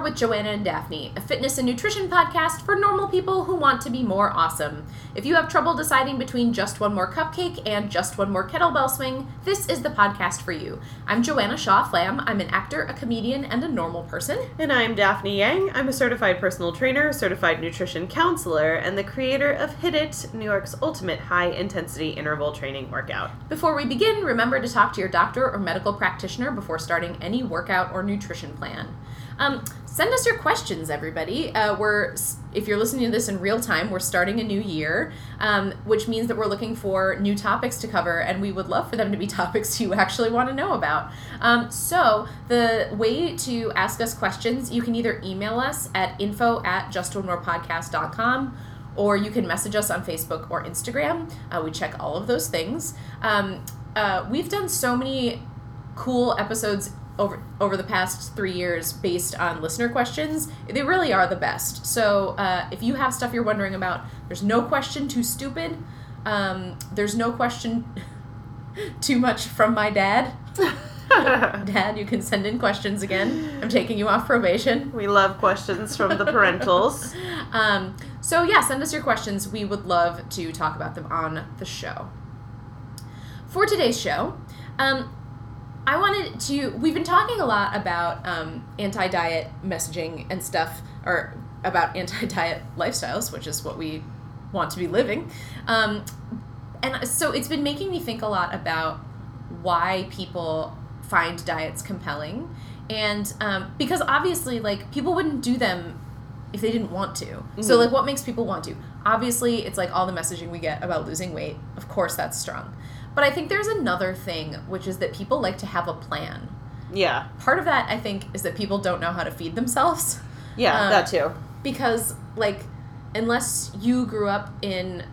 More with Joanna and Daphne, a fitness and nutrition podcast for normal people who want to be more awesome. If you have trouble deciding between just one more cupcake and just one more kettlebell swing, this is the podcast for you. I'm Joanna Shaw Flam. I'm an actor, a comedian, and a normal person. And I'm Daphne Yang. I'm a certified personal trainer, certified nutrition counselor, and the creator of Hit It, New York's ultimate high intensity interval training workout. Before we begin, remember to talk to your doctor or medical practitioner before starting any workout or nutrition plan. Um, send us your questions, everybody. Uh, we're if you're listening to this in real time, we're starting a new year, um, which means that we're looking for new topics to cover, and we would love for them to be topics you actually want to know about. Um, so the way to ask us questions, you can either email us at info at justonemorepodcast.com or you can message us on Facebook or Instagram. Uh, we check all of those things. Um, uh, we've done so many cool episodes over over the past three years based on listener questions. They really are the best. So uh, if you have stuff you're wondering about, there's no question too stupid. Um, there's no question too much from my dad. dad, you can send in questions again. I'm taking you off probation. We love questions from the parentals. um, so yeah, send us your questions. We would love to talk about them on the show. For today's show, um, I wanted to. We've been talking a lot about um, anti diet messaging and stuff, or about anti diet lifestyles, which is what we want to be living. Um, and so it's been making me think a lot about why people find diets compelling. And um, because obviously, like, people wouldn't do them if they didn't want to. Mm-hmm. So, like, what makes people want to? Obviously, it's like all the messaging we get about losing weight. Of course, that's strong. But I think there's another thing, which is that people like to have a plan. Yeah. Part of that, I think, is that people don't know how to feed themselves. Yeah, um, that too. Because, like, unless you grew up in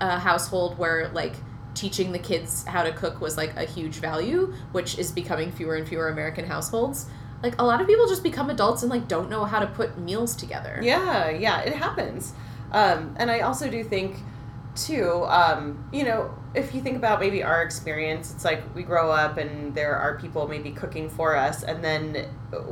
a household where, like, teaching the kids how to cook was, like, a huge value, which is becoming fewer and fewer American households, like, a lot of people just become adults and, like, don't know how to put meals together. Yeah, yeah, it happens. Um, and I also do think, too, um, you know, if you think about maybe our experience, it's like we grow up and there are people maybe cooking for us, and then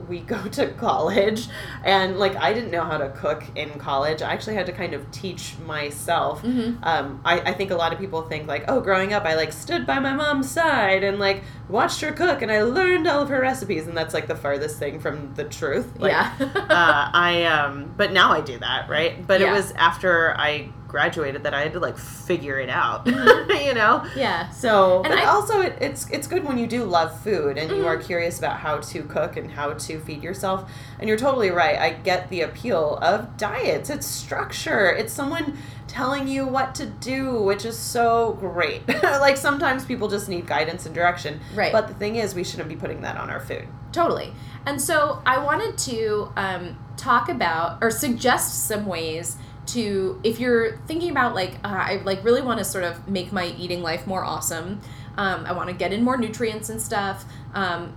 we go to college. And like, I didn't know how to cook in college. I actually had to kind of teach myself. Mm-hmm. Um, I, I think a lot of people think, like, oh, growing up, I like stood by my mom's side and like watched her cook and I learned all of her recipes. And that's like the farthest thing from the truth. Like, yeah. uh, I, um, but now I do that, right? But yeah. it was after I graduated that I had to like figure it out, mm-hmm. you know? Yeah. So, and I, also it, it's it's good when you do love food and mm-hmm. you are mm-hmm. curious about how to cook and how to feed yourself. And you're totally right. I get the appeal of diets. It's structure. It's someone telling you what to do, which is so great. like sometimes people just need guidance and direction. Right. But the thing is, we shouldn't be putting that on our food. Totally. And so I wanted to um, talk about or suggest some ways to if you're thinking about like uh, I like really want to sort of make my eating life more awesome. Um, I want to get in more nutrients and stuff. Um,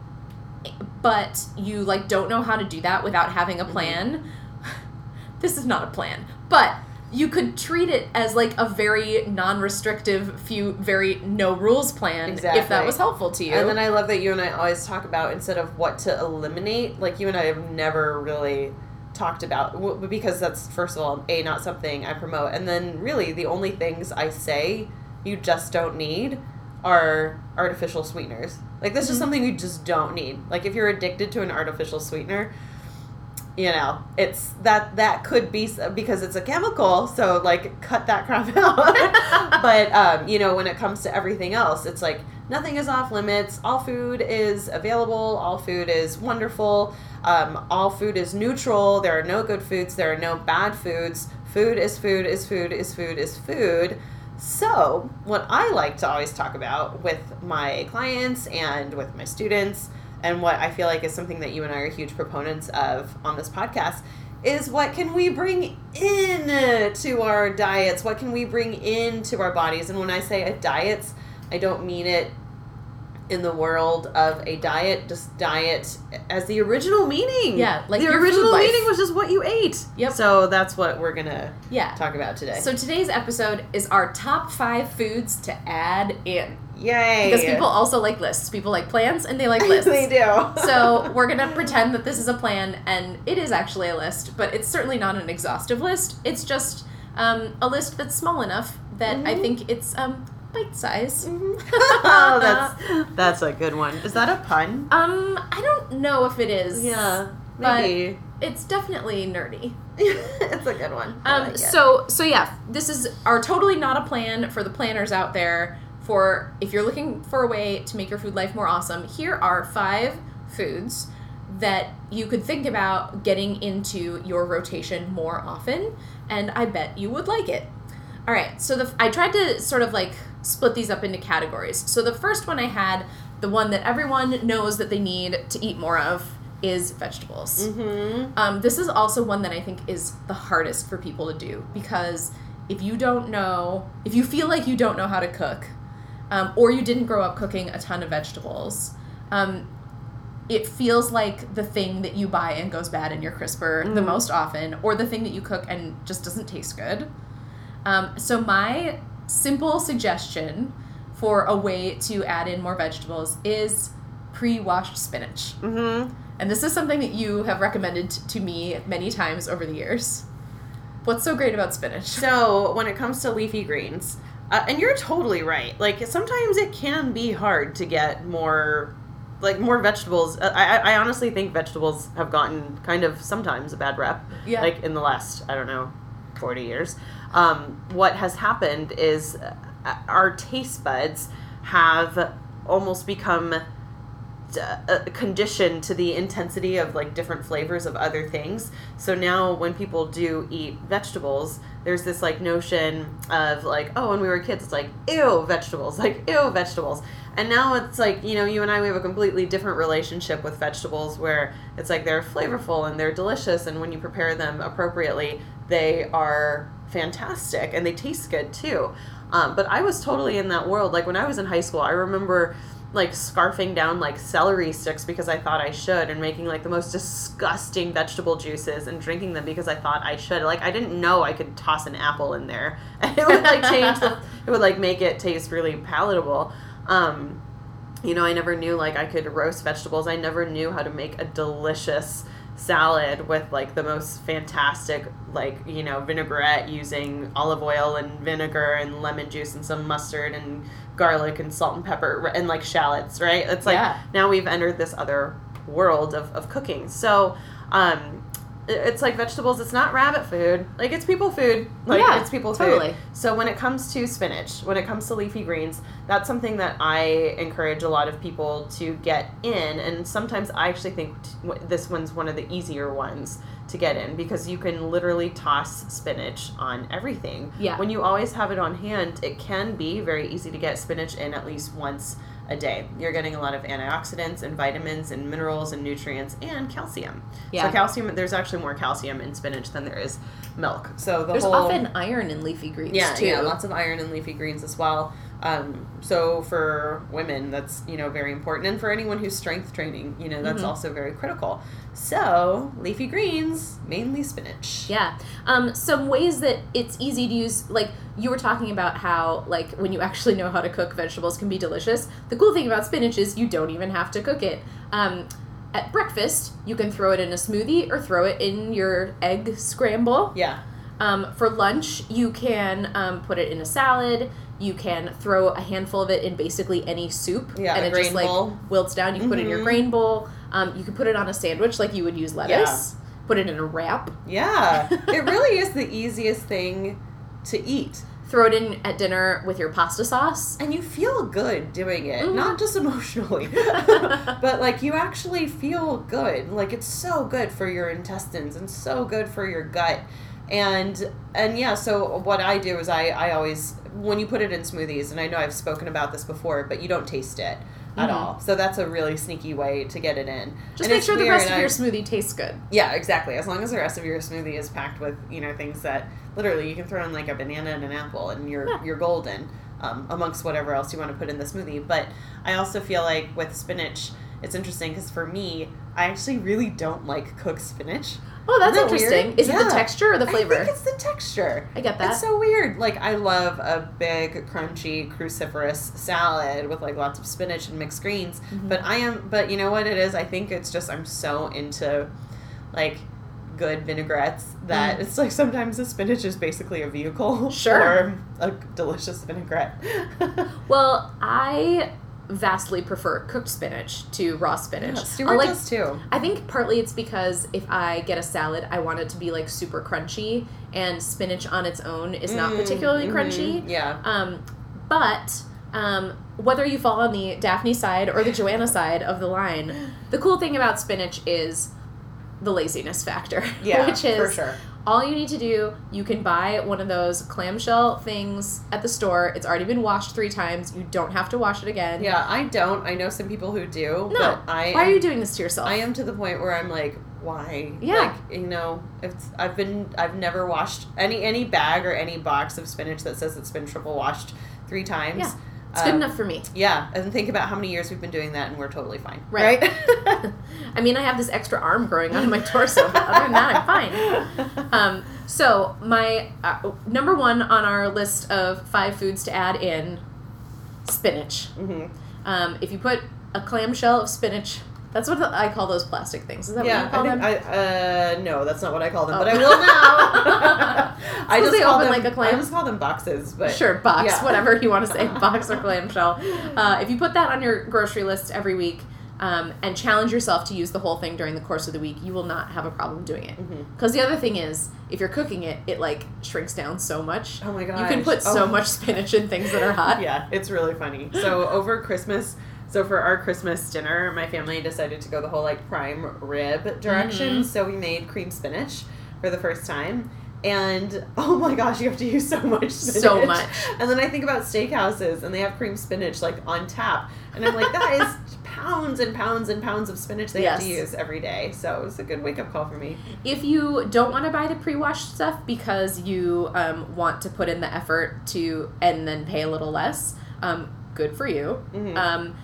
but you like don't know how to do that without having a mm-hmm. plan. Mm-hmm. this is not a plan, but you could treat it as like a very non-restrictive few very no rules plan exactly. if that was helpful to you and then i love that you and i always talk about instead of what to eliminate like you and i have never really talked about because that's first of all a not something I promote, and then really the only things I say you just don't need are artificial sweeteners. Like this mm-hmm. is something you just don't need. Like if you're addicted to an artificial sweetener, you know, it's that that could be because it's a chemical. So like cut that crap out. but um, you know, when it comes to everything else, it's like nothing is off limits. All food is available. All food is wonderful. Um, all food is neutral. There are no good foods. There are no bad foods. Food is food is food is food is food. So, what I like to always talk about with my clients and with my students, and what I feel like is something that you and I are huge proponents of on this podcast, is what can we bring in to our diets? What can we bring into our bodies? And when I say a diets, I don't mean it in the world of a diet, just diet as the original meaning. Yeah, like the original meaning was just what you ate. Yep. So that's what we're gonna yeah talk about today. So today's episode is our top five foods to add in. Yay! Because people also like lists. People like plans and they like lists. they do. so we're gonna pretend that this is a plan, and it is actually a list, but it's certainly not an exhaustive list. It's just um, a list that's small enough that I Mhm. think it's um, bite size. oh, that's that's a good one. Is that a pun? Um, I don't know if it is. Yeah, but- maybe. It's definitely nerdy. it's a good one. I Um, like so so yeah, this is our totally not a plan for the planners out there. For if you're looking for a way to make your food life more awesome, here are five foods that you could think about getting into your rotation more often, and I bet you would like it. All right, so the I tried to sort of like split these up into categories. So the first one I had, the one that everyone knows that they need to eat more of, is vegetables. Mhm. Um, this is also one that I think is the hardest for people to do because if you don't know, if you feel like you don't know how to cook, um, or you didn't grow up cooking a ton of vegetables, um, it feels like the thing that you buy and goes bad in your crisper the Mhm. most often, or the thing that you cook and just doesn't taste good. Um, so my simple suggestion for a way to add in more vegetables is pre-washed spinach. Mhm. And this is something that you have recommended to me many times over the years. What's so great about spinach? So when it comes to leafy greens, uh, and you're totally right. Like sometimes it can be hard to get more, like more vegetables. Uh, I, I honestly think vegetables have gotten kind of sometimes a bad rep. Yeah. Like in the last I don't know, forty years. Um, what has happened is uh, our taste buds have almost become uh, conditioned to the intensity of like different flavors of other things. So now when people do eat vegetables, there's this like notion of like, oh, when we were kids, it's like, ew, vegetables, like, ew, vegetables. And now it's like, you know, you and I, we have a completely different relationship with vegetables where it's like they're flavorful and they're delicious. And when you prepare them appropriately, they are fantastic and they taste good too. Um, but I was totally in that world. Like when I was in high school, I remember like scarfing down like celery sticks because I thought I should and making like the most disgusting vegetable juices and drinking them because I thought I should. Like I didn't know I could toss an apple in there and it would like change the it would like make it taste really palatable. Um you know, I never knew like I could roast vegetables. I never knew how to make a delicious salad with like the most fantastic like you know vinaigrette using olive oil and vinegar and lemon juice and some mustard and garlic and salt and pepper and like shallots right it's like Yeah. now we've entered this other world of, of cooking so um it's like vegetables it's not rabbit food. Like it's people food. Like Yeah, it's people totally. food. So when it comes to spinach when it comes to leafy greens that's something that i encourage a lot of people to get in. And sometimes i actually think this one's one of the easier ones to get in because you can literally toss spinach on everything. Yeah. when you always have it on hand it can be very easy to get spinach in at least once a day you're getting a lot of antioxidants and vitamins and minerals and nutrients and calcium Yeah. so calcium there's actually more calcium in spinach than there is milk so the There's whole often iron in leafy greens yeah, too. yeah, lots of iron in leafy greens as well. Um, so for women, that's you know very important, and for anyone who's strength training, you know that's Mhm. also very critical. So leafy greens, mainly spinach. Yeah. Um, some ways that it's easy to use, like you were talking about how, like, when you actually know how to cook, vegetables can be delicious. The cool thing about spinach is you don't even have to cook it. Um, at breakfast, you can throw it in a smoothie or throw it in your egg scramble. Yeah, Um, for lunch, you can um, put it in a salad. You can throw a handful of it in basically any soup, Yeah, and a it just like bowl. wilts down. You can put it in your Mhm. grain bowl. Um, you can put it on a sandwich like you would use lettuce. Put it in a wrap. yeah. it really is the easiest thing to eat, Throw it in at dinner with your pasta sauce. and you feel good doing it, Mhm. not just emotionally, but like you actually feel good. Like it's so good for your intestines and so good for your gut. And and yeah, so what I do is I I always when you put it in smoothies, and I know I've spoken about this before, but you don't taste it at Mhm. all. So that's a really sneaky way to get it in. Just And make sure the rest of your smoothie tastes good. yeah, exactly. As long as the rest of your smoothie is packed with, you know, things that literally you can throw in like a banana and an apple and you're Yeah. you're golden um, amongst whatever else you want to put in the smoothie. But I also feel like with spinach, it's interesting because for me, I actually really don't like cooked spinach. Oh, that's that interesting. weird? Is it the texture or the flavor? I think it's the texture. I get that. It's so weird. Like I love a big, crunchy, cruciferous salad with like lots of spinach and mixed greens. Mhm. But I am. But you know what it is? I think it's just I'm so into like good vinaigrettes that Mm. it's like sometimes the spinach is basically a vehicle Sure. for a delicious vinaigrette. well, I vastly prefer cooked spinach to raw spinach. Yeah, I Stuart like does too. I think partly it's because if I get a salad, I want it to be like super crunchy, and spinach on its own is not Mm, particularly mhm, crunchy. Yeah. Um, but um, whether you fall on the Daphne side or the Joanna side of the line, the cool thing about spinach is the laziness factor, Yeah. which is for sure. All you need to do. You can buy one of those clamshell things at the store. It's already been washed three times. You don't have to wash it again. Yeah, I don't. I know some people who do. No. But I Why am, are you doing this to yourself? I am to the point where I'm like, why? Yeah. Like, you know, it's I've been I've never washed any any bag or any box of spinach that says it's been triple washed three times. Yeah. It's good Um, enough for me. Yeah, and think about how many years we've been doing that, and we're totally fine. Right. Right. I mean, I have this extra arm growing on my torso, but other than that, I'm fine. Um, so my uh, number one on our list of five foods to add in, spinach. hmm Um, if you put a clamshell of spinach, that's what I call those plastic things. Is that Yeah, what you call I think them? I uh no, that's not what I call them, Oh. but I will now. I just call them like a clam? I just call them boxes, but sure, box, yeah. whatever you want to say, box or clamshell. Uh, if you put that on your grocery list every week um, and challenge yourself to use the whole thing during the course of the week, you will not have a problem doing it. Because the other thing is, if you're cooking it, it like shrinks down so much. Oh my god. You can put so much spinach in things that are hot. Yeah, it's really funny. So over Christmas, so for our Christmas dinner, my family decided to go the whole like prime rib direction. Mhm. So we made cream spinach for the first time. And oh my gosh, you have to use so much spinach. So much. And then I think about steakhouses and they have cream spinach like on tap. And I'm like, that is pounds and pounds and pounds of spinach they have to use every day. So it was a good wake up call for me. If you don't want to buy the pre-washed stuff because you um, want to put in the effort to and then pay a little less, um, good for you. Mhm. Um,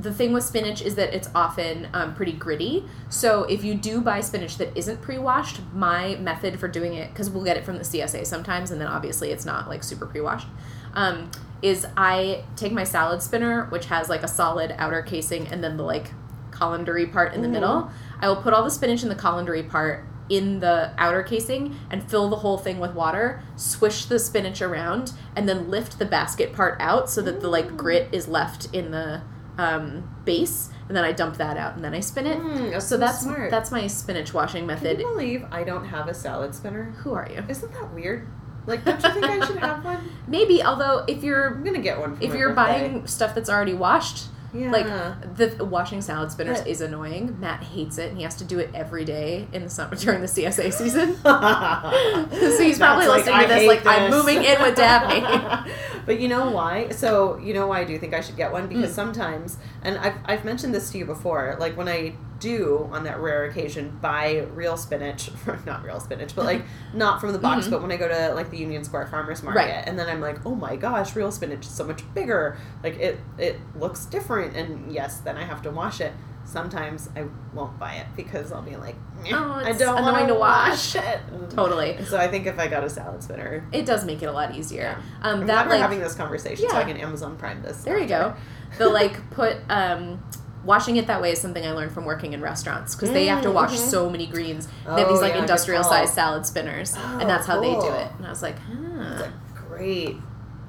the thing with spinach is that it's often um, pretty gritty. So if you do buy spinach that isn't pre-washed, my method for doing it, because we'll get it from the CSA sometimes, and then obviously it's not like super pre-washed, um, is I take my salad spinner, which has like a solid outer casing and then the like colandery part in the Mhm. middle. I will put all the spinach in the colandery part in the outer casing and fill the whole thing with water, swish the spinach around, and then lift the basket part out so that the like grit is left in the um, base, and then I dump that out and then I spin it. Mm, that's so that's smart. that's my spinach washing Can method. you believe I don't have a salad spinner? Who are you? Isn't that weird? Like, don't you think I should have one? Maybe, although if you're I'm gonna get one. For if you're birthday. buying stuff that's already washed, yeah. like the washing salad spinners But- is annoying. Matt hates it, and he has to do it every day in the summer during the CSA season. so he's probably listening to this like, "I'm moving in with Daphne." but you know why? So you know why I do think I should get one because Mm. sometimes, and I've I've mentioned this to you before. Like when I do on that rare occasion buy real spinach, not real spinach, but like not from the box, Mhm. but when I go to like the Union Square Farmers Market, Right. and then I'm like, oh my gosh, real spinach is so much bigger. Like it it looks different, and yes, then I have to wash it. Sometimes I won't buy it because I'll be like, "Eh, Oh, I don't want to wash. it. Totally, And so I think if I got a salad spinner, it does make it a lot easier. Yeah. Um, I'm that glad we're like having this conversation so I can Amazon Prime this. There you go. The like put um washing it that way is something I learned from working in restaurants because they have to Mm, wash mhm. so many greens. they have these Oh, like yeah, industrial sized salad spinners, Oh, and that's how they do it. And I was like, It's huh. a great,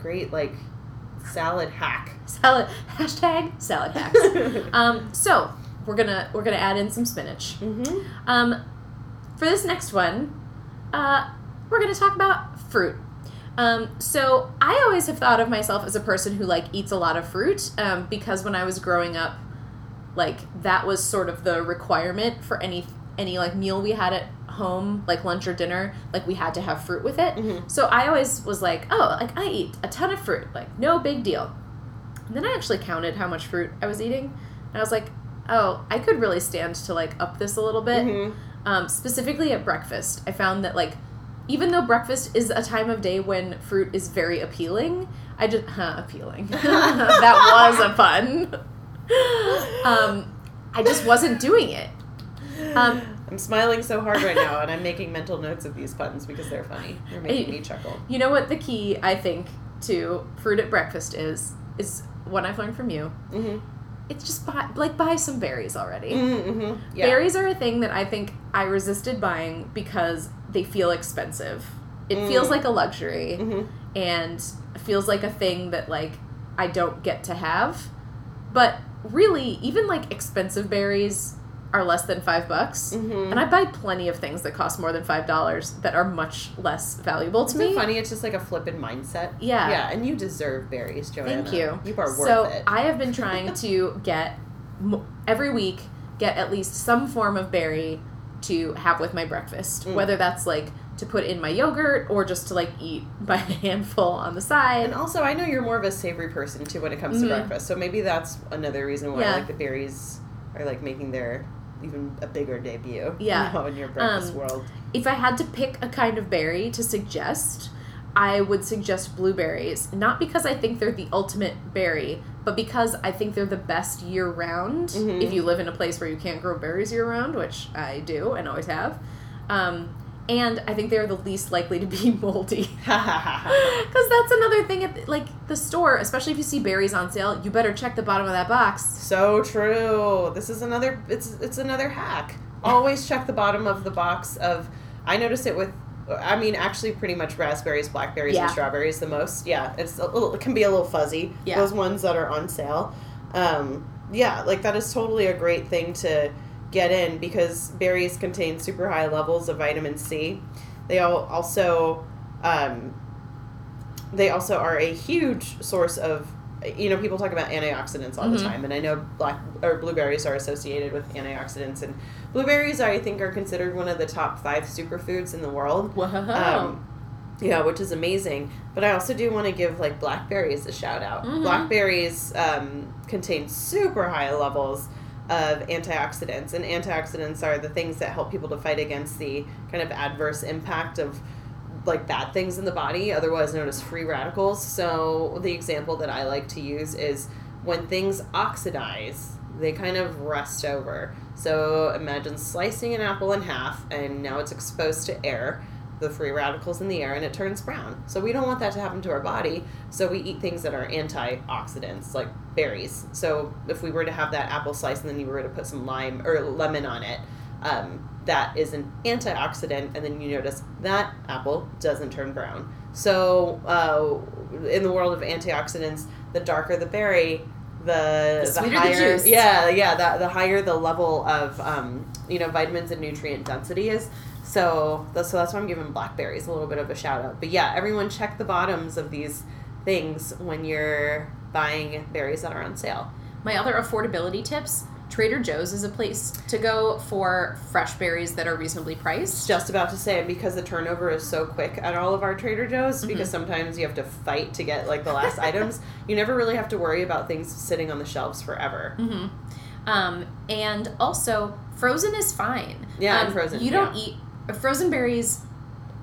great like salad hack. salad hashtag salad hacks. um, so we're gonna we're gonna add in some spinach. mm-hmm. Um, for this next one, uh, we're to talk about fruit. Um, so I always have thought of myself as a person who like eats a lot of fruit um, because when I was growing up, like that was sort of the requirement for any any like meal we had at home, like lunch or dinner. Like we had to have fruit with it. Mhm. So I always was like, oh, like I eat a ton of fruit, like no big deal. And then I actually counted how much fruit I was eating, and I was like, oh, I could really stand to like up this a little bit Mhm. um, specifically at breakfast i found that like even though breakfast is a time of day when fruit is very appealing i just huh, appealing that was a pun um, i just wasn't doing it um, I'm smiling so hard right now, and I'm making mental notes of these puns because they're funny. They're making me chuckle. You know what the key I think to fruit at breakfast is is what I've learned from you. Mm-hmm. It's just buy like buy some berries already. Mm-hmm. Yeah. Berries are a thing that I think I resisted buying because they feel expensive. It Mm. feels like a luxury Mm-hmm. and feels like a thing that like I don't get to have. But really, even like expensive berries are less than five bucks. Mm-hmm. And I buy plenty of things that cost more than five dollars that are much less valuable to Isn't me. it funny? It's just like a flippant mindset. Yeah. Yeah, and you deserve berries, Joanna. Thank you. You are worth so it. I have been trying to get every week get at least some form of berry to have with my breakfast, Mm. whether that's like to put in my yogurt or just to like eat by the handful on the side. And also, I know you're more of a savory person too when it comes Mhm. to breakfast. So maybe that's another reason why Yeah. like the berries are like making their even a bigger debut. Yeah. You know, in your breakfast Um, world. if I had to pick a kind of berry to suggest, I would suggest blueberries. Not because I think they're the ultimate berry, but because I think they're the best year round. Mhm. If you live in a place where you can't grow berries year round, which I do and always have. Um, and I think they're the least likely to be moldy. Because that's another thing at the, like the store, especially if you see berries on sale, you better check the bottom of that box. so true. This is another. It's it's another hack. Always check the bottom of the box of. I notice it with. I mean, actually, pretty much raspberries, blackberries, Yeah. and strawberries the most. Yeah, it's a little. It can be a little fuzzy. Yeah. Those ones that are on sale. Um, yeah, like that is totally a great thing to get in because berries contain super high levels of vitamin C. They all also. Um, they also are a huge source of you know people talk about antioxidants all the Mhm. time and i know black or blueberries are associated with antioxidants and blueberries i think are considered one of the top five superfoods in the world wow. um, yeah which is amazing but i also do want to give like blackberries a shout out Mhm. blackberries um, contain super high levels of antioxidants and antioxidants are the things that help people to fight against the kind of adverse impact of like bad things in the body, otherwise known as free radicals. So the example that I like to use is when things oxidize, they kind of rust over. So imagine slicing an apple in half and now it's exposed to air, the free radicals in the air, and it turns brown. So we don't want that to happen to our body. So we eat things that are antioxidants, like berries. So if we were to have that apple slice and then you were to put some lime or lemon on it, um, that is an antioxidant, and then you notice that apple doesn't turn brown. So, uh, in the world of antioxidants, the darker the berry, the, The the higher, juice. yeah, yeah, the, the higher the level of um, you know vitamins and nutrient density is. So that's so that's why I'm giving blackberries a little bit of a shout out. But yeah, everyone check the bottoms of these things when you're buying berries that are on sale. My other affordability tips Trader Joe's is a place to go for fresh berries that are reasonably priced. Just about to say, because the turnover is so quick at all of our Trader Joe's, Mhm. because sometimes you have to fight to get like the last items. You never really have to worry about things sitting on the shelves forever. hmm Um, and also, frozen is fine. Yeah, um, frozen, You don't yeah. eat frozen berries.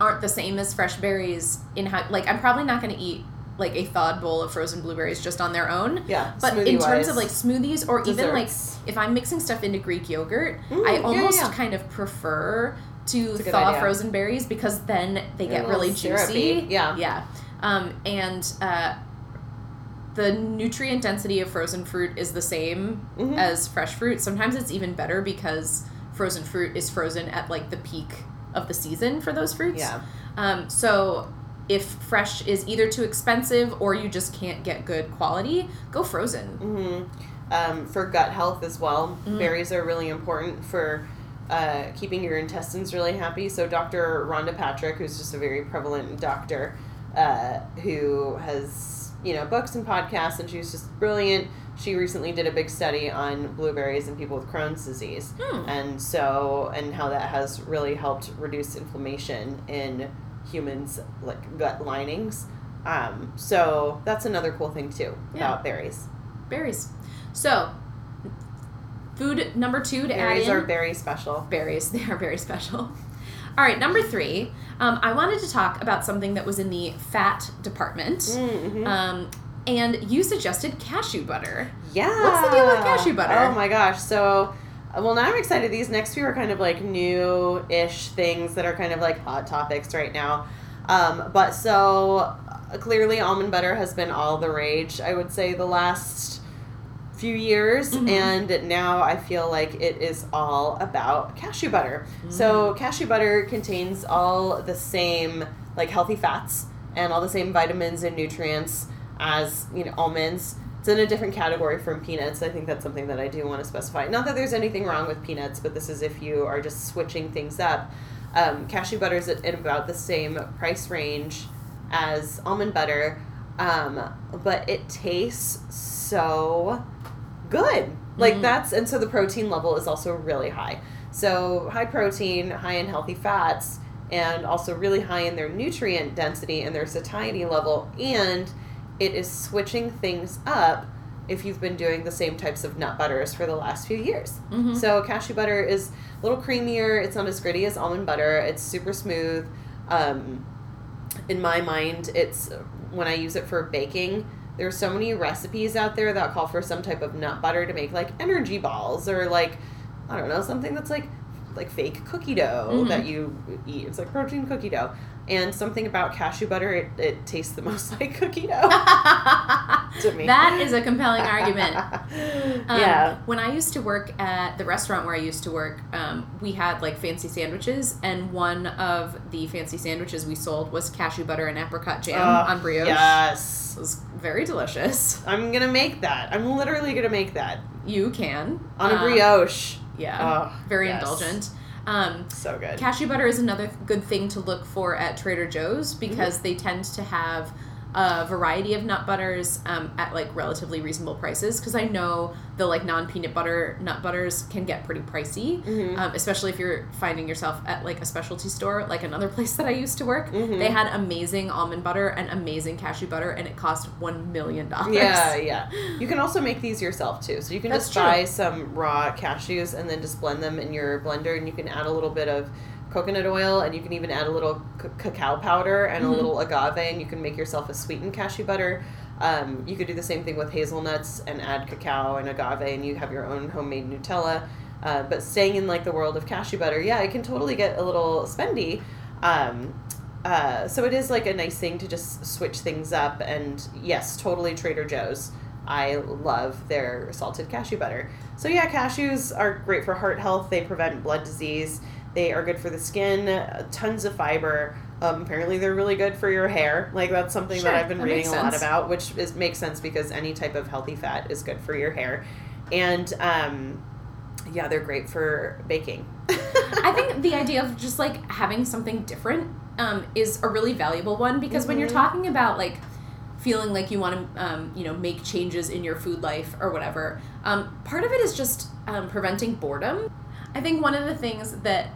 Aren't the same as fresh berries in how like I'm probably not going to eat like a thawed bowl of frozen blueberries just on their own. Yeah, But in terms of like smoothies or even like if I'm mixing stuff into Greek yogurt, Mm, I almost yeah. kind of prefer to That's a good thaw idea. frozen berries because then they They're get really little juicy. yeah. Yeah. Um, and uh, the nutrient density of frozen fruit is the same Mhm. as fresh fruit. Sometimes it's even better because frozen fruit is frozen at like the peak of the season for those fruits. Yeah. Um, so if fresh is either too expensive or you just can't get good quality, go frozen. hmm Um, for gut health as well, Mm. berries are really important for uh, keeping your intestines really happy. So, Dr. Rhonda Patrick, who's just a very prevalent doctor, uh, who has you know books and podcasts, and she's just brilliant. She recently did a big study on blueberries and people with Crohn's disease, Hmm. and so and how that has really helped reduce inflammation in humans like gut linings. Um, so that's another cool thing too Yeah. about berries. Berries. So, food number two to Berries add in. are very special. berries. They are very special. All right, number three. Um, I wanted to talk about something that was in the fat department. Mm-hmm. Um, and you suggested cashew butter. yeah. what's the deal with cashew butter? Oh my gosh. So, well, now I'm excited. These next few are kind of like new ish things that are kind of like hot topics right now. Um, but so uh, clearly, almond butter has been all the rage, I would say, the last few years. Mhm. And now I feel like it is all about cashew butter. So, cashew butter contains all the same like healthy fats and all the same vitamins and nutrients as you know almonds. It's in a different category from peanuts. I think that's something that I do want to specify. Not that there's anything wrong with peanuts, but this is if you are just switching things up. Um, cashew butter is at, at about the same price range as almond butter, um, but it tastes so good. Like Mhm. that's and so the protein level is also really high. So high protein, high in healthy fats, and also really high in their nutrient density and their satiety level. And it is switching things up if you've been doing the same types of nut butters for the last few years. Mhm. So cashew butter is a little creamier. It's not as gritty as almond butter. It's super smooth. Um, in my mind, it's when I use it for baking. There's so many recipes out there that call for some type of nut butter to make like energy balls or like I don't know something that's like like fake cookie dough Mhm. that you eat. It's like protein cookie dough. And something about cashew butter, it, it tastes the most like cookie dough to me. that is a compelling argument. Um, yeah. When I used to work at the restaurant where I used to work, um, we had like fancy sandwiches, and one of the fancy sandwiches we sold was cashew butter and apricot jam Ugh, on brioche. Yes. It was very delicious. I'm gonna make that. I'm literally gonna make that You can on a Um, brioche. Yeah, Oh, very yes. indulgent. Um, So good. Cashew butter is another good thing to look for at Trader Joe's Mm-hmm. because they tend to have a variety of nut butters um, at like relatively reasonable prices. Because I know the like non peanut butter nut butters can get pretty pricey, Mhm. um, especially if you're finding yourself at like a specialty store, like another place that I used to work. Mhm. They had amazing almond butter and amazing cashew butter, and it cost one million dollars. Yeah, yeah. You can also make these yourself too. So you can That's just true. buy some raw cashews and then just blend them in your blender, and you can add a little bit of coconut oil, and you can even add a little c- cacao powder and Mhm. a little agave, and you can make yourself a sweetened cashew butter. Um, you could do the same thing with hazelnuts and add cacao and agave, and you have your own homemade Nutella. Uh, but staying in like the world of cashew butter, yeah, it can totally get a little spendy. Um, uh, so it is like a nice thing to just switch things up. And yes, totally Trader Joe's. I love their salted cashew butter. So yeah, cashews are great for heart health. They prevent blood disease. They are good for the skin. Tons of fiber. Um, apparently, they're really good for your hair. Like that's something Sure, that I've been that reading a lot about, which is makes sense because any type of healthy fat is good for your hair. And um, yeah, they're great for baking. I think the idea of just like having something different um, is a really valuable one because when you're Mhm. talking about like feeling like you want to um, you know make changes in your food life or whatever um, part of it is just um, preventing boredom i think one of the things that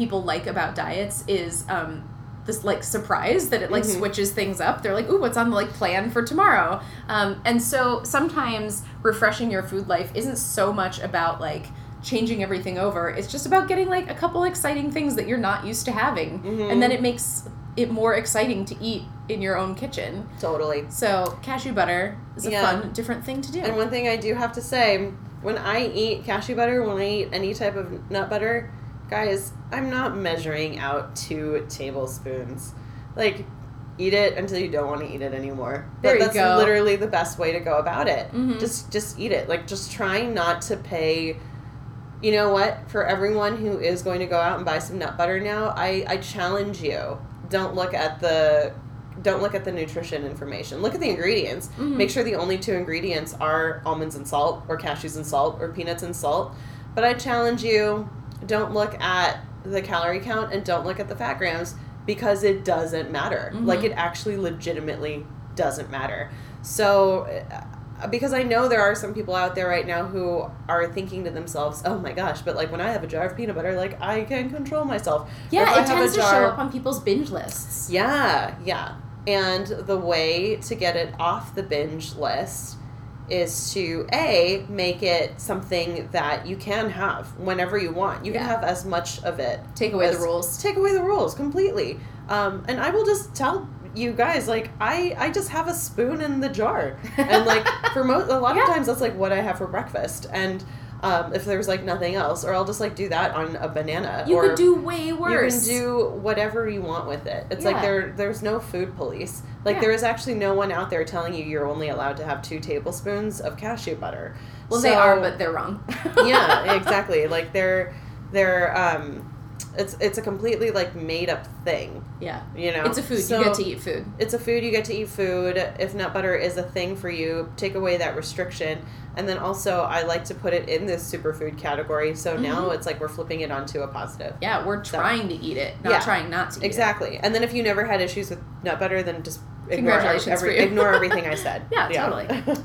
people like about diets is um, this like surprise that it like Mhm. switches things up they're like ooh what's on the like plan for tomorrow um, and so sometimes refreshing your food life isn't so much about like changing everything over it's just about getting like a couple exciting things that you're not used to having Mhm. and then it makes it more exciting to eat in your own kitchen Totally. so cashew butter is a Yeah. fun different thing to do And one thing I do have to say, when I eat cashew butter, when I eat any type of nut butter, guys, I'm not measuring out two tablespoons. Like, eat it until you don't want to eat it anymore. There you that's go. literally the best way to go about it. Mhm. Just just eat it. Like just try not to pay you know what? For everyone who is going to go out and buy some nut butter now, I, I challenge you. Don't look at the don't look at the nutrition information. Look at the ingredients. Mhm. Make sure the only two ingredients are almonds and salt, or cashews and salt, or peanuts and salt. But I challenge you, don't look at the calorie count and don't look at the fat grams because it doesn't matter. Mhm. Like it actually legitimately doesn't matter. So uh, because I know there are some people out there right now who are thinking to themselves, "Oh my gosh!" But like when I have a jar of peanut butter, like I can control myself. Yeah it tends to show up on people's binge lists yeah, yeah. And the way to get it off the binge list is to A, make it something that you can have whenever you want. You can have as much of it. take away the rules Take away the rules completely. Um, and I will just tell you guys, like, I, I just have a spoon in the jar. And, like, for most, a lot Yeah. of times that's, like, what I have for breakfast. And Um, if there's like nothing else, or I'll just like do that on a banana. You could do way worse. You can do whatever you want with it. It's Yeah. like there there's no food police. Like Yeah. there is actually no one out there telling you you're only allowed to have two tablespoons of cashew butter. well, they are, but they're wrong. yeah, exactly. Like they're they're um, it's it's a completely like made up thing. Yeah. You know, It's a food. So- you get to eat food. it's a food you get to eat food if nut butter is a thing for you take away that restriction and then also i like to put it in this superfood category so now Mhm. it's like we're flipping it onto a positive Yeah, we're So- trying to eat it, not Yeah. trying not to eat exactly and then if you never had issues with nut butter then just ignore, Congratulations every, for you. ignore everything i said Yeah, totally.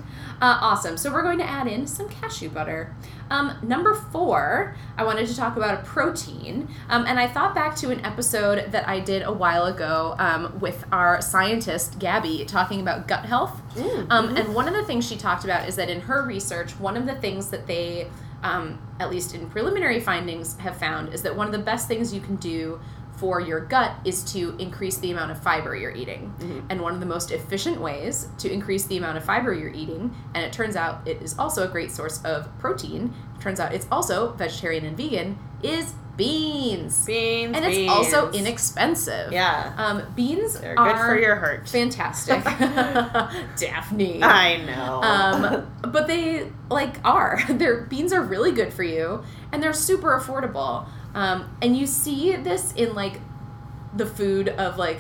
Uh, awesome. So we're going to add in some cashew butter. Um, number four, I wanted to talk about a protein. Um, and I thought back to an episode that I did a while ago um, with our scientist, Gabby, talking about gut health. Mm. And one of the things she talked about is that in her research, one of the things that they, um, at least in preliminary findings, have found is that one of the best things you can do for your gut is to increase the amount of fiber you're eating. Mhm. And one of the most efficient ways to increase the amount of fiber you're eating, and it turns out it is also a great source of protein, turns out it's also vegetarian and vegan, is beans. beans And it's beans. also inexpensive. yeah Um, beans they're are good for your heart fantastic. Daphne. i know Um, but they like are. Their beans are really good for you, and they're super affordable. Um, and you see this in like the food of like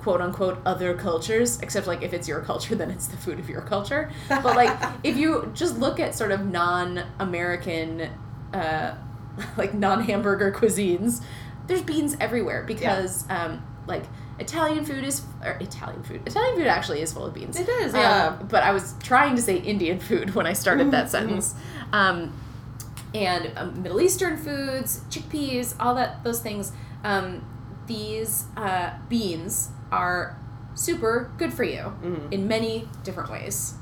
quote unquote other cultures, except like if it's your culture, then it's the food of your culture. But like if you just look at sort of non-American, uh, like non-hamburger cuisines, there's beans everywhere because um, like Italian food is or Italian food. Italian food actually is full of beans. it is Um, yeah but I was trying to say Indian food when I started that sentence. Um, and um, Middle Eastern foods, chickpeas, all that, those things. Um, these uh, beans are super good for you Mhm. in many different ways.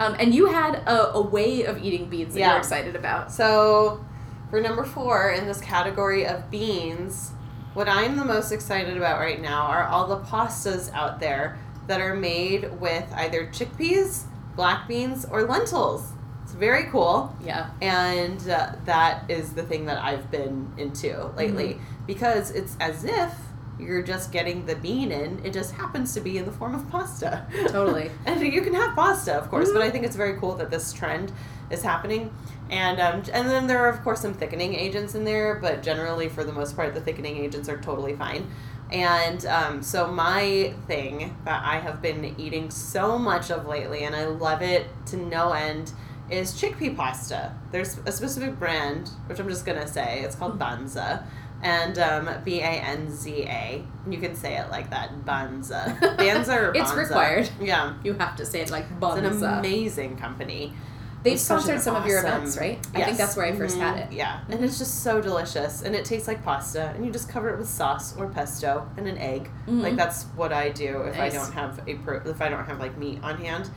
Um, and you had a, a way of eating beans that Yeah. you're excited about. So, for number four in this category of beans, what I'm the most excited about right now are all the pastas out there that are made with either chickpeas, black beans, or lentils. Very cool, Yeah. and uh, that is the thing that I've been into lately because it's as if you're just getting the bean in, it just happens to be in the form of pasta. Totally. and you can have pasta, of course, but I think it's very cool that this trend is happening. And um, and then there are of course some thickening agents in there, but generally for the most part, the thickening agents are totally fine. And um, so my thing that I have been eating so much of lately, and I love it to no end, is chickpea pasta. There's a specific brand, which I'm just gonna say, it's called Banza. And um, B A N Z A. You can say it like that, Banza. Banza or It's Banza. required. Yeah. You have to say it like Banza. It's an amazing company. They've sponsored some of your events, right? I Yes. think that's where I 1st had Mhm. it. Yeah, and it's just so delicious, and it tastes like pasta, and you just cover it with sauce or pesto and an egg. Mhm. Like that's what I do if Nice. I don't have a pro- if I don't have like meat on hand.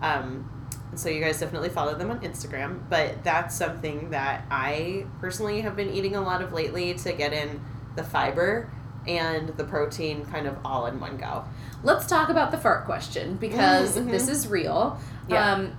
Um, so you guys definitely follow them on Instagram, but that's something that I personally have been eating a lot of lately to get in the fiber and the protein kind of all in one go. Let's talk about the fart question because Mhm, mhm. this is real. Yeah. Um,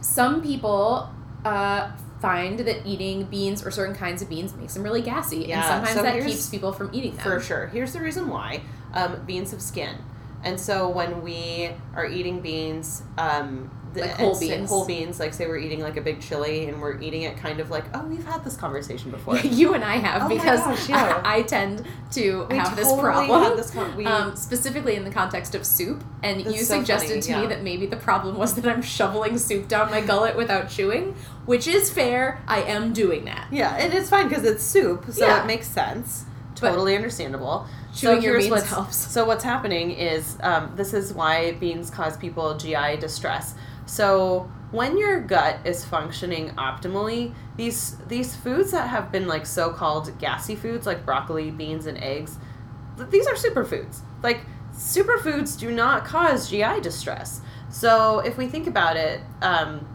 some people uh, find that eating beans or certain kinds of beans makes them really gassy, Yeah, and sometimes so that keeps people from eating them. For sure. Here's the reason why. Um, beans have skin. And so when we are eating beans, um, the, Like whole and beans. whole beans, like say we're eating like a big chili and we're eating it kind of like, oh, we've had this conversation before. you and I have Oh because gosh, yeah. I, I tend to We have this problem. this con- we- um, specifically in the context of soup, and you so suggested funny, to yeah. me that maybe the problem was that I'm shoveling soup down my gullet without chewing, which is fair. I am doing that. yeah, and it's fine because it's soup, so Yeah. it makes sense. But Totally understandable. chewing so your beans what's, helps. So what's happening is um, this is why beans cause people GI distress. So when your gut is functioning optimally, these these foods that have been like so-called gassy foods like broccoli, beans, and eggs, th- these are superfoods. Like superfoods do not cause GI distress. So if we think about it, um,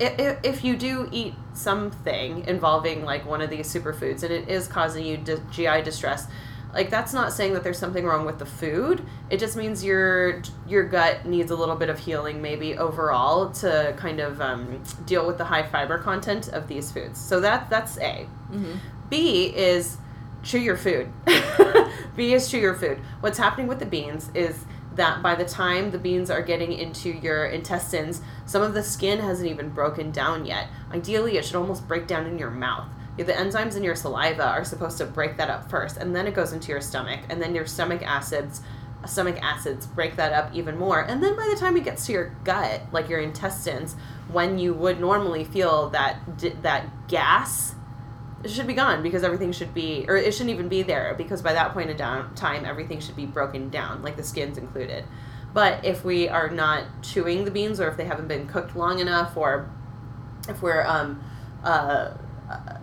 if, if you do eat something involving like one of these superfoods and it is causing you di- GI distress, Like that's not saying that there's something wrong with the food. It just means your your gut needs a little bit of healing, maybe overall, to kind of um, deal with the high fiber content of these foods. So that that's A. Mm-hmm. B is chew your food. B is chew your food. What's happening with the beans is that by the time the beans are getting into your intestines, some of the skin hasn't even broken down yet. Ideally, it should almost break down in your mouth. The enzymes in your saliva are supposed to break that up first, and then it goes into your stomach, and then your stomach acids stomach acids break that up even more. And then by the time it gets to your gut, like your intestines, when you would normally feel that that gas it should be gone because everything should be, or it shouldn't even be there because by that point in time, everything should be broken down, like the skin's included. But if we are not chewing the beans, or if they haven't been cooked long enough, or if we're um, uh,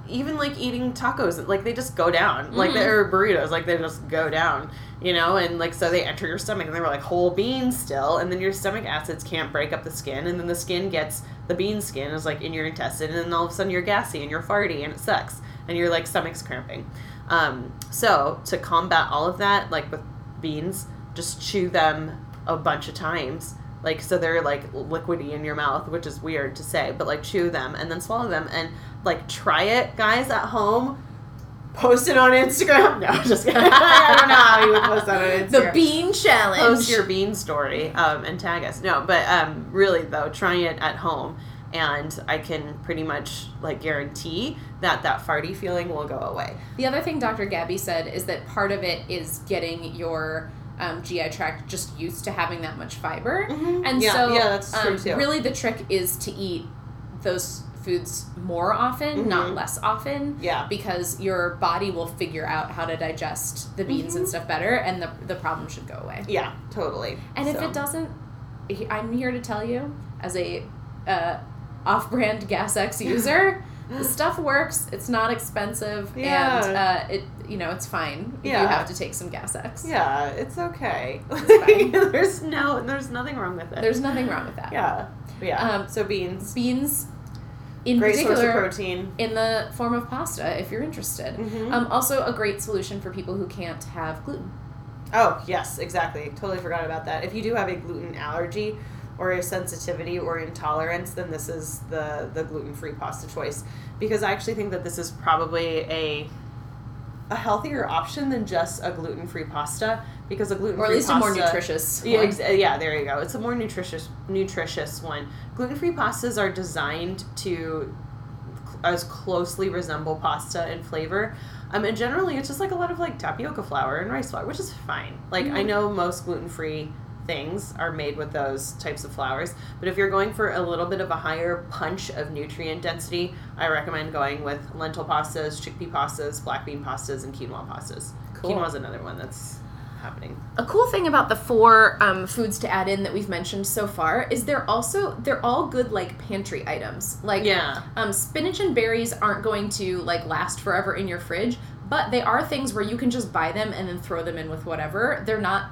even like eating tacos, like they just go down, like Mhm. they're burritos, like they just go down, you know, and like so they enter your stomach, and they were like whole beans still, and then your stomach acids can't break up the skin, and then the skin gets the bean skin is like in your intestine, and then all of a sudden you're gassy and you're farty, and it sucks, and you're like stomach's cramping. Um, so to combat all of that, like with beans, just chew them a bunch of times. Like so they're like liquidy in your mouth, which is weird to say, but like chew them and then swallow them and like try it, guys, at home. Post it on Instagram. No, just kidding. I don't know how you would post that on Instagram. The bean challenge. post your bean story um, and tag us. No, but um, really though, try it at home, and I can pretty much like guarantee that that farty feeling will go away. The other thing Dr. Gabby said is that part of it is getting your um, GI tract just used to having that much fiber. Mhm. And Yeah, so, yeah, that's true um, too. really, the trick is to eat those foods more often, not Mhm. less often. Yeah. Because your body will figure out how to digest the beans and Mhm. stuff better, and the, the problem should go away. Yeah, totally. And if it doesn't, I'm here to tell you, as a uh, off-brand Gas X user, the stuff works. It's not expensive, and uh, it you know it's fine Yeah. you have to take some Gas X. Yeah, it's okay. fine. there's no, there's nothing wrong with it. There's nothing wrong with that. yeah, yeah. Um, so beans, Beans, in great source of particular, protein. in the form of pasta, if you're interested. Mhm. Um, also, a great solution for people who can't have gluten. Oh, yes, exactly. Totally forgot about that. If you do have a gluten allergy or a sensitivity or intolerance, then this is the, the gluten free pasta choice. Because I actually think that this is probably a a healthier option than just a gluten free pasta. Because a gluten free Or at least a more pasta- nutritious Yeah, ex- yeah, there you go. It's a more nutritious nutritious one. Gluten free pastas are designed to as closely resemble pasta in flavor. Um, and generally, it's just like a lot of like tapioca flour and rice flour, which is fine. Like I Mhm. know most gluten free things are made with those types of flours. but if you're going for a little bit of a higher punch of nutrient density, I recommend going with lentil pastas, chickpea pastas, black bean pastas, and quinoa pastas. Cool. Quinoa is another one that's happening. A cool thing about the four um, foods to add in that we've mentioned so far is they're also they're all good like pantry items. Like Yeah. um, spinach and berries aren't going to like last forever in your fridge, but they are things where you can just buy them and then throw them in with whatever. They're not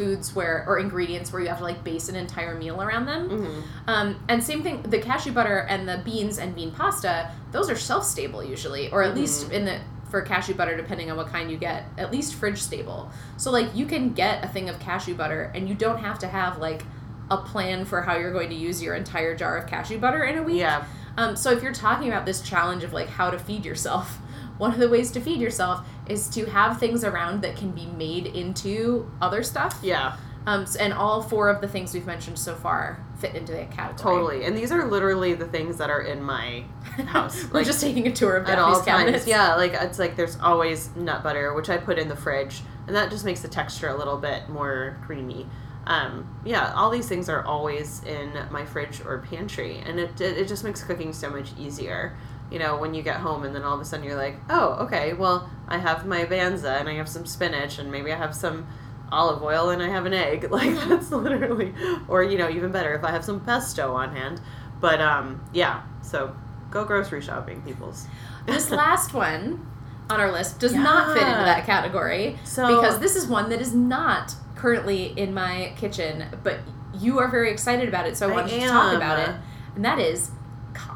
foods where or ingredients where you have to like base an entire meal around them. hmm Um, and same thing, the cashew butter and the beans and bean pasta, those are shelf stable usually, or at least in the for cashew butter, depending on what kind you get, at least fridge stable. So like you can get a thing of cashew butter, and you don't have to have like a plan for how you're going to use your entire jar of cashew butter in a week. Yeah. Um, so if you're talking about this challenge of like how to feed yourself, one of the ways to feed yourself is to have things around that can be made into other stuff. Yeah. Um, and all four of the things we've mentioned so far fit into that category. Totally. And these are literally the things that are in my house. We're Like, just taking a tour of at all cabinets. times. Yeah, like it's like there's always nut butter, which I put in the fridge, and that just makes the texture a little bit more creamy. Um, yeah, all these things are always in my fridge or pantry, and it, it it just makes cooking so much easier. You know, when you get home and then all of a sudden you're like, oh, okay, well, I have my banza and I have some spinach and maybe I have some olive oil and I have an egg. Like that's literally, or you know, even better if I have some pesto on hand. But um, yeah, so go grocery shopping, peoples. this last one on our list does not fit into that category So because this is one that is not currently in my kitchen, but you are very excited about it, so I I wanted to talk about it. And that is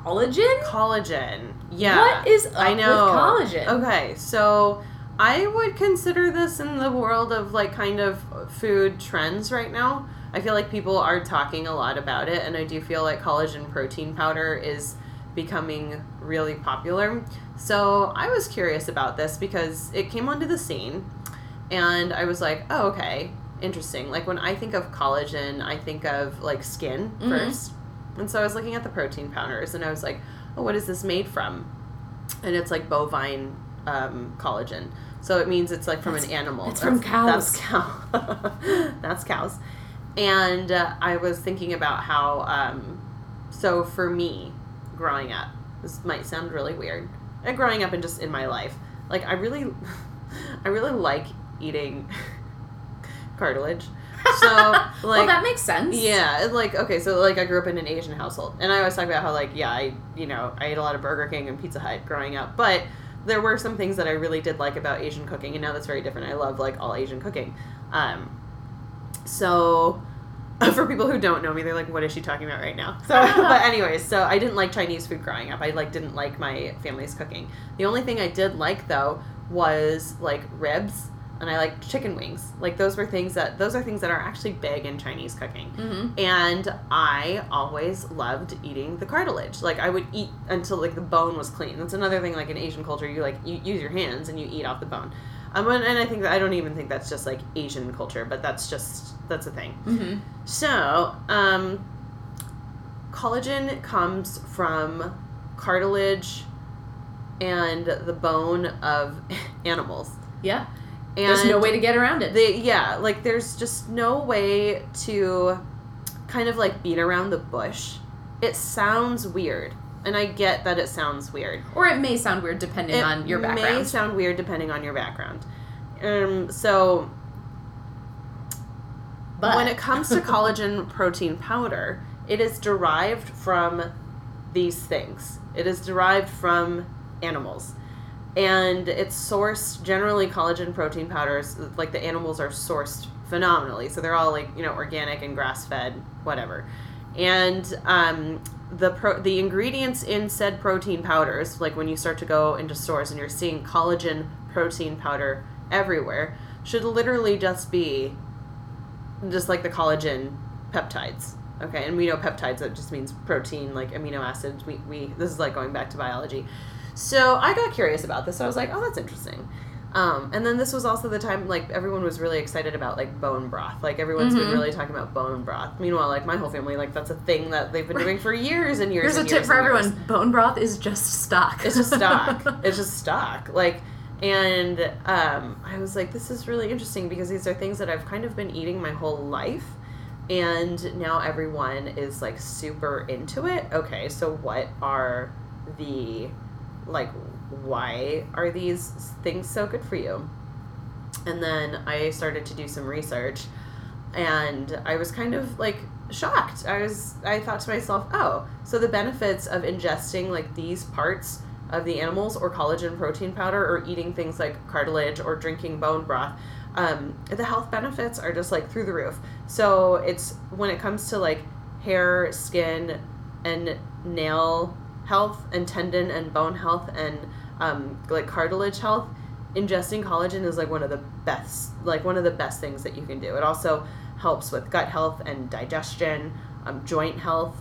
collagen. collagen. Yeah. What is up I know. with collagen? Okay, so I would consider this in the world of like kind of food trends right now. I feel like people are talking a lot about it, and I do feel like collagen protein powder is becoming really popular. So I was curious about this because it came onto the scene, and I was like, oh, okay, interesting. Like when I think of collagen, I think of like skin Mhm. first. And so I was looking at the protein powders, and I was like, oh, what is this made from? And it's like bovine um, collagen. So it means it's like from That's- an animal. it's from cows. That's cows. cow. That's cows. And uh, I was thinking about how, um, so for me, growing up, this might sound really weird, and growing up and just in my life, like I really, I really like eating cartilage. So like well, that makes sense. yeah, like okay, so like I grew up in an Asian household, and I always talk about how like yeah, I you know I ate a lot of Burger King and Pizza Hut growing up, but there were some things that I really did like about Asian cooking, and now that's very different. I love like all Asian cooking. Um, so for people who don't know me, they're like, "What is she talking about right now?" So, but anyways, so I didn't like Chinese food growing up. I like didn't like my family's cooking. The only thing I did like though was like ribs and I like chicken wings. Like those were things that those are things that are actually big in Chinese cooking. Mm-hmm. And I always loved eating the cartilage. Like I would eat until like the bone was clean. That's another thing. Like in Asian culture, you like you use your hands and you eat off the bone. Um, and, and I think that I don't even think that's just like Asian culture, but that's just that's a thing. Mm-hmm. So, um, collagen comes from cartilage and the bone of animals. Yeah. And There's no way to get around it. they, yeah, like there's just no way to kind of like beat around the bush. It sounds weird, and I get that it sounds weird. or it may sound weird depending It on your background. It may sound weird depending on your background. Um, so but when it comes to collagen protein powder, it is derived from these things. It is derived from animals. And it's sourced generally collagen protein powders like the animals are sourced phenomenally. So they're all like, you know, organic and grass-fed, whatever. And um, the pro- the ingredients in said protein powders, like when you start to go into stores and you're seeing collagen protein powder everywhere, should literally just be just like the collagen peptides. Okay, and we know peptides that just means protein, like amino acids. We, we this is like going back to biology. So I got curious about this. So I was like, oh, that's interesting. Um, and then this was also the time like everyone was really excited about like bone broth. Like everyone's Mhm. been really talking about bone broth. Meanwhile, like my whole family, like that's a thing that they've been doing for years and years. Here's a and tip for and years. everyone: bone broth is just stock. It's just stock. it's just stock. Like, and um, I was like, this is really interesting because these are things that I've kind of been eating my whole life. And now everyone is like super into it. Okay, so what are the, like, why are these things so good for you? And then I started to do some research and I was kind of like shocked. I was I thought to myself, "Oh, so the benefits of ingesting like these parts of the animals or collagen protein powder or eating things like cartilage or drinking bone broth, um, the health benefits are just like through the roof. So it's when it comes to like hair, skin, and nail health and tendon and bone health and um, like cartilage health, ingesting collagen is like one of the best like one of the best things that you can do. It also helps with gut health and digestion, um, joint health,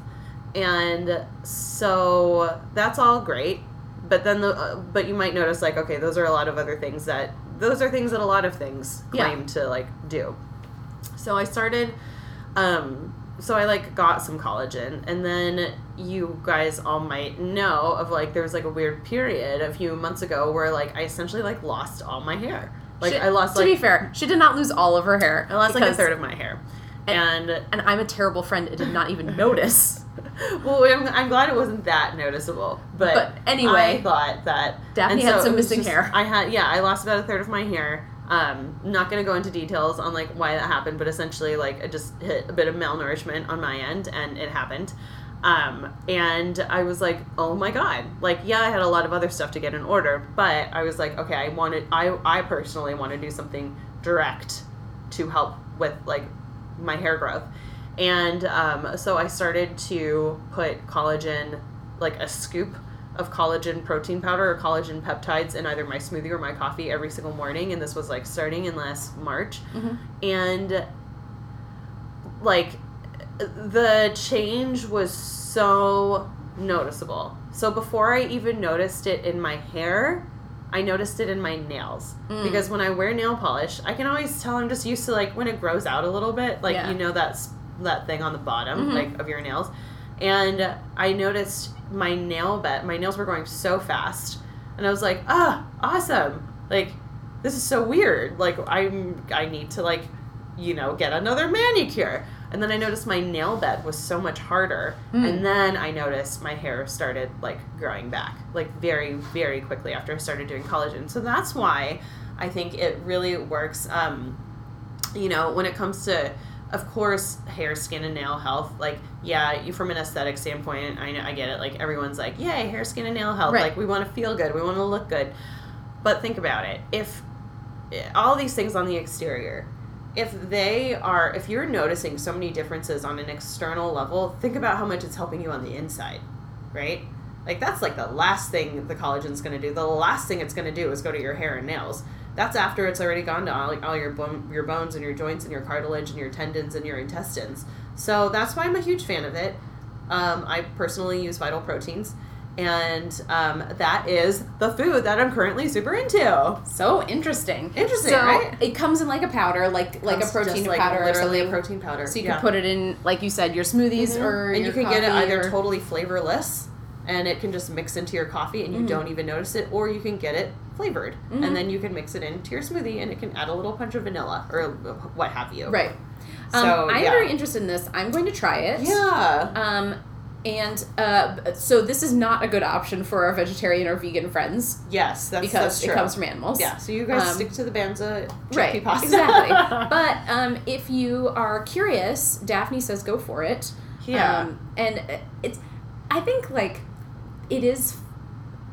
and so that's all great. But then the uh, but you might notice like okay, those are a lot of other things that those are things that a lot of things Yeah. claim to like do. So I started um so I like got some collagen and then you guys all might know of like there was like a weird period a few months ago where like I essentially like lost all my hair. Like She- I lost like To like be fair, she did not lose all of her hair. I lost like a third of my hair. And, and I'm a terrible friend. It did not even notice. well, I'm, I'm glad it wasn't that noticeable. But, But anyway, I thought that Daphne and had so some missing just- hair. I had yeah, I lost about a third of my hair. Um, not gonna go into details on like why that happened, but essentially like I just hit a bit of malnourishment on my end, and it happened. Um, and I was like, oh my god, like yeah, I had a lot of other stuff to get in order, but I was like, okay, I wanted, I I personally want to do something direct to help with like my hair growth. And um, so I started to put collagen, like a scoop of collagen protein powder or collagen peptides in either my smoothie or my coffee every single morning and this was like starting in last March Mhm. and like the change was so noticeable. So before I even noticed it in my hair, I noticed it in my nails Mm. because when I wear nail polish, I can always tell I'm just used to like when it grows out a little bit, like Yeah. you know that's that thing on the bottom Mhm. like of your nails. And I noticed my nail bed, my nails were going so fast, and I was like, "Ah, awesome. Like this is so weird. Like I'm I need to like you know, get another manicure." And then I noticed my nail bed was so much harder. Mm. And then I noticed my hair started like growing back, like very, very quickly after I started doing collagen. So that's why I think it really works. Um, you know, when it comes to, of course, hair, skin, and nail health, like, yeah, you from an aesthetic standpoint, I, know, I get it. Like, everyone's like, yay, hair, skin, and nail health. Right. Like, we want to feel good, we want to look good. But think about it. If eh, all these things on the exterior, if they are, if you're noticing so many differences on an external level, think about how much it's helping you on the inside, right? Like that's like the last thing the collagen's going to do. The last thing it's going to do is go to your hair and nails. That's after it's already gone to all, like all your bone, your bones and your joints and your cartilage and your tendons and your intestines. So that's why I'm a huge fan of it. Um, I personally use Vital Proteins, and um, that is the food that I'm currently super into. So interesting. Interesting, so right? It comes in like a powder, like like a protein like powder or something. a protein powder. so you Yeah. can put it in, like you said, your smoothies Mhm. or and you can get it either or- totally flavorless and it can just mix into your coffee and you Mhm. don't even notice it or you can get it flavored Mhm. and then you can mix it into your smoothie and it can add a little punch of vanilla or what have you right. Um, So, I'm yeah. very interested in this. I'm going to try it. yeah Um, and uh, so this is not a good option for our vegetarian or vegan friends yes that's because that's it comes from animals. yeah so you guys Um, stick to the banza Right, pasta exactly. but um, if you are curious, Daphne says go for it. yeah Um, and it's, I think like, it is,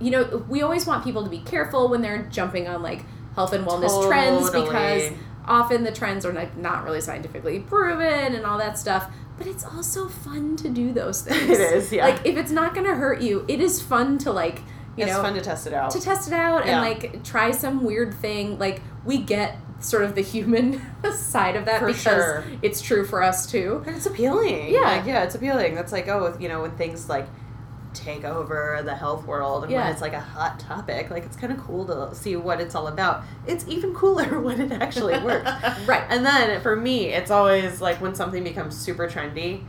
you know, we always want people to be careful when they're jumping on like health and wellness trends because often the trends are like not really scientifically proven and all that stuff. But it's also fun to do those things. It is, yeah. Like if it's not gonna hurt you, it is fun to like, you it's know, fun to test it out to test it out Yeah. and like try some weird thing. Like we get sort of the human side of that For because sure. it's true for us too. and it's appealing Yeah. like, yeah it's appealing that's like oh you know when things like take over the health world and Yeah. when it's like a hot topic like it's kind of cool to see what it's all about it's even cooler when it actually works Right. and then for me it's always like when something becomes super trendy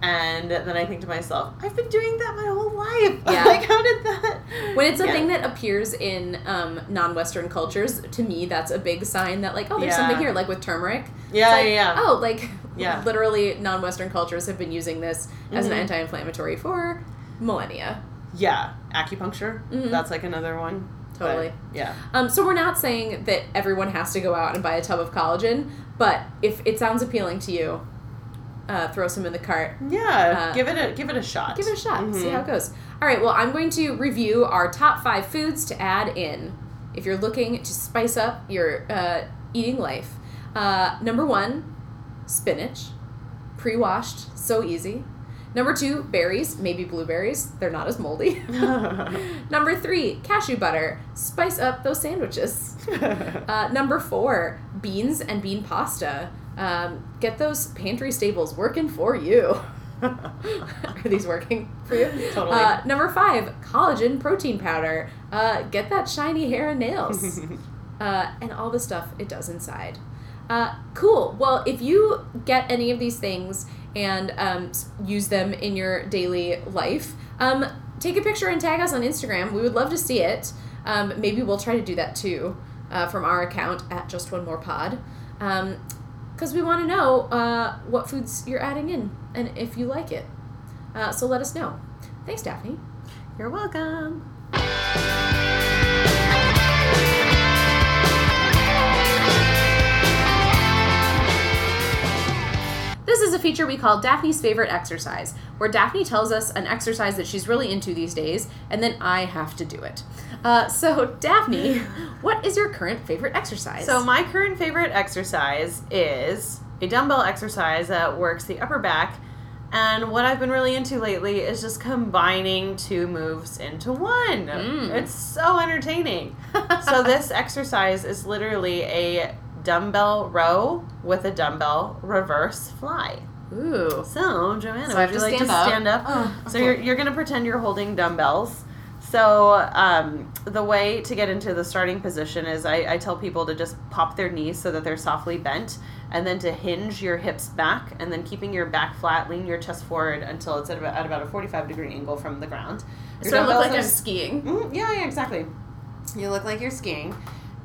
and then i think to myself i've been doing that my whole life Yeah. like how did that When it's a Yeah. thing that appears in um, non-Western cultures, to me, that's a big sign that like, oh, there's Yeah. something here. Like with turmeric, yeah like, yeah yeah Oh, like Yeah. literally, non-Western cultures have been using this as an Mhm. anti-inflammatory for millennia. yeah acupuncture Mhm. that's like another one But, Totally. yeah Um, so we're not saying that everyone has to go out and buy a tub of collagen, but if it sounds appealing to you, uh, throw some in the cart. yeah Uh, give it a give it a shot Give it a shot. See Mhm. how it goes. All right. Well, I'm going to review our top five foods to add in if you're looking to spice up your uh, eating life. Uh, number one, spinach, pre-washed, so easy. Number two, berries, maybe blueberries. They're not as moldy. number three, cashew butter. Spice up those sandwiches. Uh, number four, beans and bean pasta. Um, get those pantry staples working for you. Are these working for you? Totally. Uh, number five, collagen protein powder. Uh, get that shiny hair and nails. uh, and all the stuff it does inside. Uh, cool. Well, if you get any of these things and um, use them in your daily life, um, take a picture and tag us on Instagram. We would love to see it. Um, maybe we'll try to do that too uh, from our account at Just One More Pod. Because we want to know uh, what foods you're adding in and if you like it. Uh, so let us know. Thanks, Daphne. You're welcome. A feature we call Daphne's Favorite Exercise, where Daphne tells us an exercise that she's really into these days, and then I have to do it. Uh, so, Daphne, what is your current favorite exercise? So my current favorite exercise is a dumbbell exercise that works the upper back And what I've been really into lately is just combining two moves into one. Mm. It's so entertaining. so this exercise is literally a dumbbell row with a dumbbell reverse fly. Ooh. So, Joanna, So I have would you to like stand to up? stand up? Oh, So okay. you're, you're going to pretend you're holding dumbbells. So um, the way to get into the starting position is I, I tell people to just pop their knees so that they're softly bent, and then to hinge your hips back, and then keeping your back flat, lean your chest forward until it's at about, at about a 45 degree angle from the ground. Your So I look like are- I'm skiing. Mm, yeah, yeah, exactly. You look like you're skiing,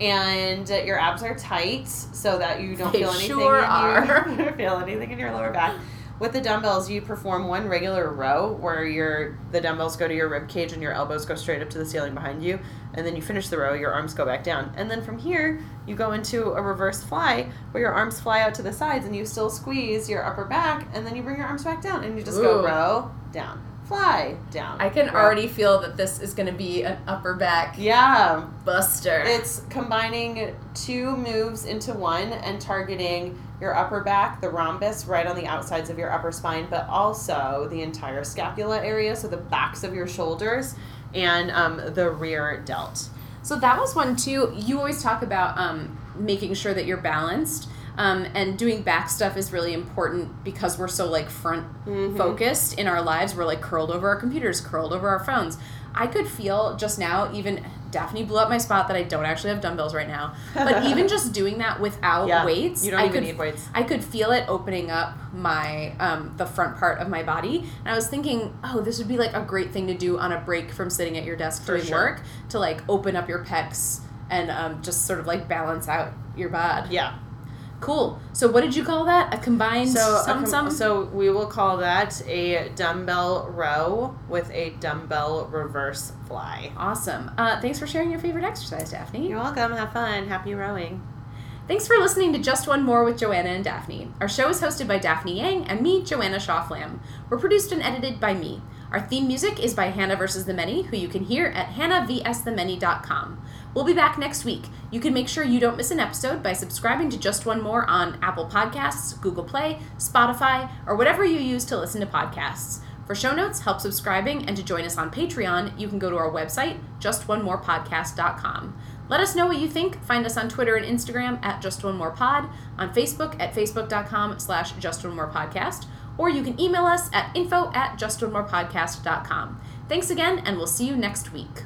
and your abs are tight so that you don't They feel anything. sure in are. Your, feel anything in your lower back. With the dumbbells, you perform one regular row where your the dumbbells go to your rib cage and your elbows go straight up to the ceiling behind you, and then you finish the row. Your arms go back down, and then from here you go into a reverse fly where your arms fly out to the sides and you still squeeze your upper back, and then you bring your arms back down and you just go row down, fly down. I can row. already feel that this is going to be an upper back yeah. buster. It's combining two moves into one and targeting your upper back, the rhombus right on the outsides of your upper spine, but also the entire scapula area, so the backs of your shoulders and um, the rear delt. So that was one too. You always talk about um, making sure that you're balanced. Um, and doing back stuff is really important because we're so like front Mhm. focused in our lives. We're like curled over our computers, curled over our phones. I could feel just now, even Daphne blew up my spot that I don't actually have dumbbells right now. But even just doing that without Yeah, weights, you don't I even could need weights. I could feel it opening up my um, the front part of my body, and I was thinking, oh, this would be like a great thing to do on a break from sitting at your desk For doing sure. work to like open up your pecs and um, just sort of like balance out your bod. Yeah. Cool. So what did you call that? A combined So, some com- some. so we will call that a dumbbell row with a dumbbell reverse fly. awesome. Uh, thanks for sharing your favorite exercise, Daphne. You're welcome. Have fun. Happy rowing. Thanks for listening to Just One More with Joanna and Daphne. Our show is hosted by Daphne Yang and me, Joanna Shaw Flamm. We're produced and edited by me. Our theme music is by Hannah vs. the Many, who you can hear at hannahvsthemany.com. We'll be back next week. You can make sure you don't miss an episode by subscribing to Just One More on Apple Podcasts, Google Play, Spotify, or whatever you use to listen to podcasts. For show notes, help subscribing, and to join us on Patreon, you can go to our website, justonemorepodcast.com. Let us know what you think. Find us on Twitter and Instagram at Just One More Pod, on Facebook at facebook.com slash Just One More Podcast, or you can email us at info at justonemorepodcast.com. Thanks again, and we'll see you next week.